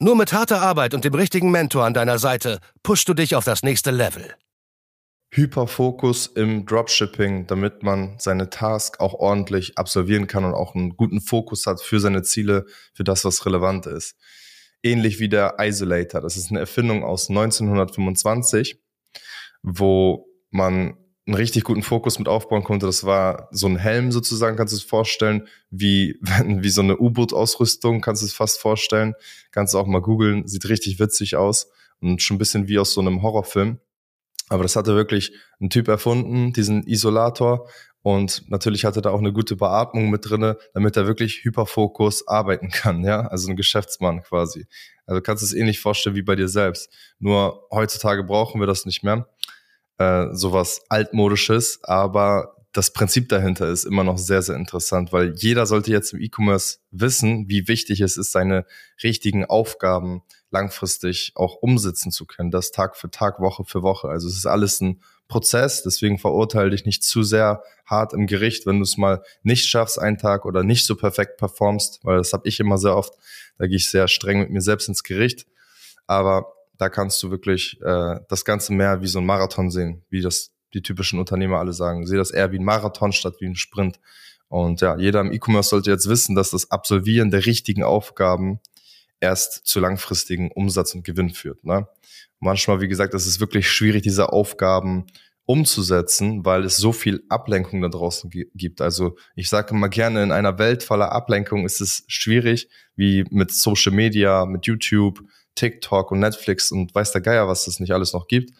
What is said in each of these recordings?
Nur mit harter Arbeit und dem richtigen Mentor an deiner Seite pushst du dich auf das nächste Level. Hyperfokus im Dropshipping, damit man seine Task auch ordentlich absolvieren kann und auch einen guten Fokus hat für seine Ziele, für das, was relevant ist. Ähnlich wie der Isolator. Das ist eine Erfindung aus 1925, wo man einen richtig guten Fokus mit aufbauen konnte. Das war so ein Helm sozusagen, kannst du es vorstellen, wie, wie so eine U-Boot-Ausrüstung, kannst du es fast vorstellen. Kannst du auch mal googeln, sieht richtig witzig aus und schon ein bisschen wie aus so einem Horrorfilm. Aber das hatte wirklich ein Typ erfunden, diesen Isolator. Und natürlich hatte da auch eine gute Beatmung mit drinne, damit er wirklich Hyperfokus arbeiten kann, ja. Also ein Geschäftsmann quasi. Also kannst du es ähnlich vorstellen wie bei dir selbst. Nur heutzutage brauchen wir das nicht mehr äh, sowas altmodisches, aber das Prinzip dahinter ist immer noch sehr, sehr interessant, weil jeder sollte jetzt im E-Commerce wissen, wie wichtig es ist, seine richtigen Aufgaben langfristig auch umsetzen zu können, das Tag für Tag, Woche für Woche. Also es ist alles ein Prozess, deswegen verurteile dich nicht zu sehr hart im Gericht, wenn du es mal nicht schaffst, einen Tag oder nicht so perfekt performst, weil das habe ich immer sehr oft, da gehe ich sehr streng mit mir selbst ins Gericht. Aber da kannst du wirklich äh, das Ganze mehr wie so ein Marathon sehen, wie das die typischen Unternehmer alle sagen. Sehe das eher wie ein Marathon statt wie ein Sprint. Und ja, jeder im E-Commerce sollte jetzt wissen, dass das Absolvieren der richtigen Aufgaben erst zu langfristigen Umsatz und Gewinn führt. Ne? Manchmal, wie gesagt, ist es wirklich schwierig, diese Aufgaben umzusetzen, weil es so viel Ablenkung da draußen gibt. Also ich sage immer gerne, in einer Welt voller Ablenkung ist es schwierig, wie mit Social Media, mit YouTube, TikTok und Netflix und weiß der Geier, was es nicht alles noch gibt,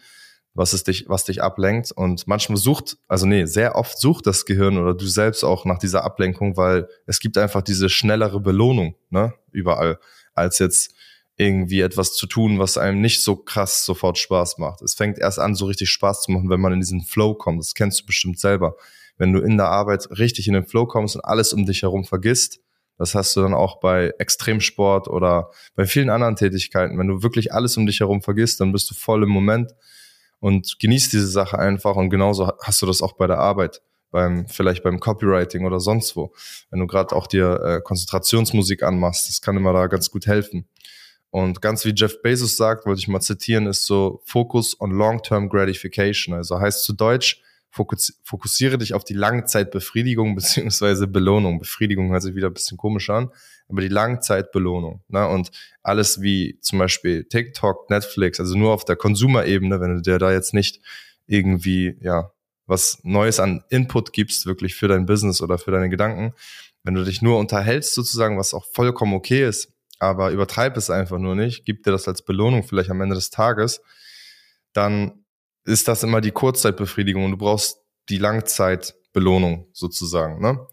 was es dich, was dich ablenkt. Und manchmal sucht, also nee, sehr oft sucht das Gehirn oder du selbst auch nach dieser Ablenkung, weil es gibt einfach diese schnellere Belohnung, ne, überall, als jetzt irgendwie etwas zu tun, was einem nicht so krass sofort Spaß macht. Es fängt erst an, so richtig Spaß zu machen, wenn man in diesen Flow kommt. Das kennst du bestimmt selber. Wenn du in der Arbeit richtig in den Flow kommst und alles um dich herum vergisst, das hast du dann auch bei Extremsport oder bei vielen anderen Tätigkeiten. Wenn du wirklich alles um dich herum vergisst, dann bist du voll im Moment und genießt diese Sache einfach. Und genauso hast du das auch bei der Arbeit, beim vielleicht beim Copywriting oder sonst wo. Wenn du gerade auch dir äh, Konzentrationsmusik anmachst, das kann immer da ganz gut helfen. Und ganz wie Jeff Bezos sagt, wollte ich mal zitieren, ist so Focus on Long-Term Gratification. Also heißt zu Deutsch, fokussiere dich auf die Langzeitbefriedigung beziehungsweise Belohnung. Befriedigung hört sich wieder ein bisschen komisch an, aber die Langzeitbelohnung. Ne? Und alles wie zum Beispiel TikTok, Netflix, also nur auf der Konsumerebene, wenn du dir da jetzt nicht irgendwie, ja, was Neues an Input gibst, wirklich für dein Business oder für deine Gedanken, wenn du dich nur unterhältst sozusagen, was auch vollkommen okay ist, aber übertreib es einfach nur nicht, gib dir das als Belohnung vielleicht am Ende des Tages, dann ist das immer die Kurzzeitbefriedigung und du brauchst die Langzeitbelohnung sozusagen. Ne?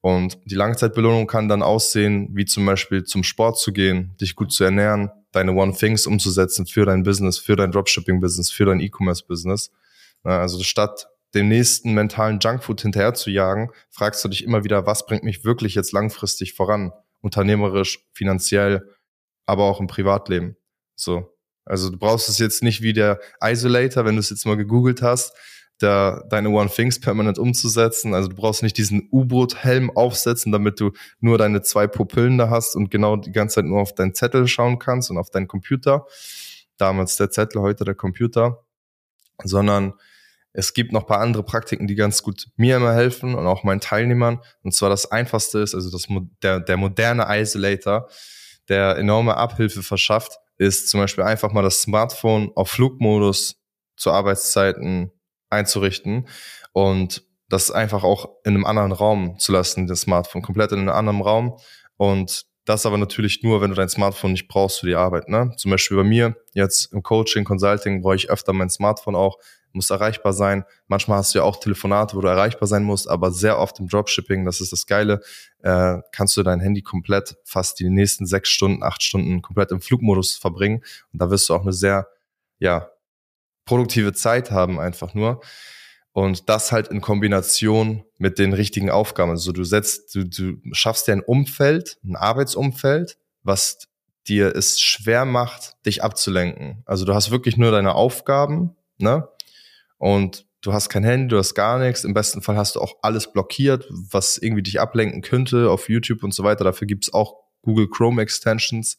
Und die Langzeitbelohnung kann dann aussehen, wie zum Beispiel zum Sport zu gehen, dich gut zu ernähren, deine One Things umzusetzen für dein Business, für dein Dropshipping-Business, für dein E-Commerce-Business. Also statt dem nächsten mentalen Junkfood hinterher zu jagen, fragst du dich immer wieder, was bringt mich wirklich jetzt langfristig voran? Unternehmerisch, finanziell, aber auch im Privatleben. So. Also du brauchst es jetzt nicht wie der Isolator, wenn du es jetzt mal gegoogelt hast, da deine One Things permanent umzusetzen. Also du brauchst nicht diesen U-Boot-Helm aufsetzen, damit du nur deine zwei Pupillen da hast und genau die ganze Zeit nur auf deinen Zettel schauen kannst und auf deinen Computer. Damals der Zettel, heute der Computer. Sondern es gibt noch paar andere Praktiken, die ganz gut mir immer helfen und auch meinen Teilnehmern. Und zwar das einfachste ist, also das, der, der moderne Isolator, der enorme Abhilfe verschafft, ist zum Beispiel einfach mal das Smartphone auf Flugmodus zu Arbeitszeiten einzurichten und das einfach auch in einem anderen Raum zu lassen, das Smartphone komplett in einem anderen Raum und das aber natürlich nur, wenn du dein Smartphone nicht brauchst für die Arbeit. Ne? Zum Beispiel bei mir jetzt im Coaching, Consulting brauche ich öfter mein Smartphone auch, muss erreichbar sein. Manchmal hast du ja auch Telefonate, wo du erreichbar sein musst, aber sehr oft im Dropshipping, das ist das Geile, äh, kannst du dein Handy komplett fast die nächsten sechs Stunden, acht Stunden komplett im Flugmodus verbringen. Und da wirst du auch eine sehr ja, produktive Zeit haben einfach nur. Und das halt in Kombination mit den richtigen Aufgaben. Also du setzt, du, du schaffst dir ein Umfeld, ein Arbeitsumfeld, was dir es schwer macht, dich abzulenken. Also du hast wirklich nur deine Aufgaben, ne? Und du hast kein Handy, du hast gar nichts. Im besten Fall hast du auch alles blockiert, was irgendwie dich ablenken könnte auf YouTube und so weiter. Dafür gibt's auch Google Chrome Extensions.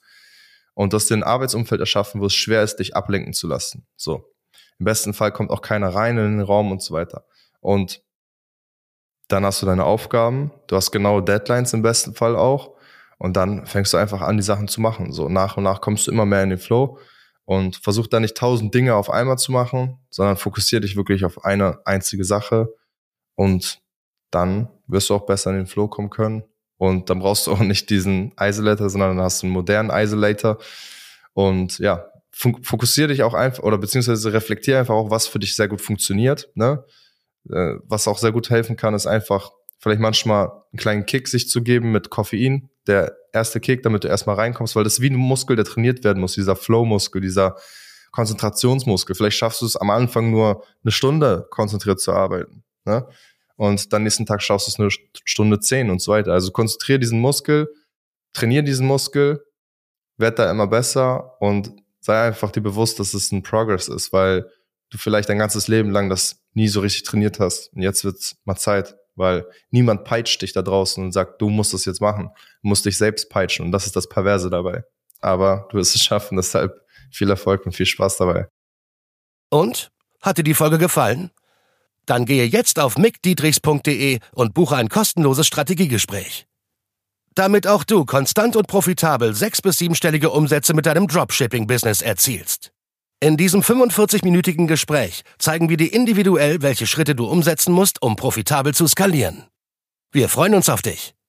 Und du hast dir ein Arbeitsumfeld erschaffen, wo es schwer ist, dich ablenken zu lassen. So. Im besten Fall kommt auch keiner rein in den Raum und so weiter. Und dann hast du deine Aufgaben, du hast genaue Deadlines im besten Fall auch. Und dann fängst du einfach an, die Sachen zu machen. So nach und nach kommst du immer mehr in den Flow und versuch da nicht tausend Dinge auf einmal zu machen, sondern fokussier dich wirklich auf eine einzige Sache und dann wirst du auch besser in den Flow kommen können. Und dann brauchst du auch nicht diesen Isolator, sondern dann hast du einen modernen Isolator. Und ja, fokussiere dich auch einfach oder beziehungsweise reflektiere einfach auch, was für dich sehr gut funktioniert. Ne? Äh, was auch sehr gut helfen kann, ist einfach vielleicht manchmal einen kleinen Kick sich zu geben mit Koffein. Der erste Kick, damit du erstmal reinkommst, weil das ist wie ein Muskel, der trainiert werden muss, dieser Flow-Muskel, dieser Konzentrationsmuskel. Vielleicht schaffst du es am Anfang nur eine Stunde konzentriert zu arbeiten. Ne? Und dann nächsten Tag schaffst du es eine Stunde zehn und so weiter. Also konzentriere diesen Muskel, trainiere diesen Muskel, werd da immer besser und sei einfach dir bewusst, dass es ein Progress ist, weil du vielleicht dein ganzes Leben lang das nie so richtig trainiert hast. Und jetzt wird's mal Zeit, weil niemand peitscht dich da draußen und sagt, du musst das jetzt machen. Du musst dich selbst peitschen und das ist das Perverse dabei. Aber du wirst es schaffen, deshalb viel Erfolg und viel Spaß dabei. Und? Hat dir die Folge gefallen? Dann gehe jetzt auf mickdietrichs.de und buche ein kostenloses Strategiegespräch. Damit auch du konstant und profitabel sechs- bis siebenstellige Umsätze mit deinem Dropshipping-Business erzielst. In diesem 45-minütigen Gespräch zeigen wir dir individuell, welche Schritte du umsetzen musst, um profitabel zu skalieren. Wir freuen uns auf dich.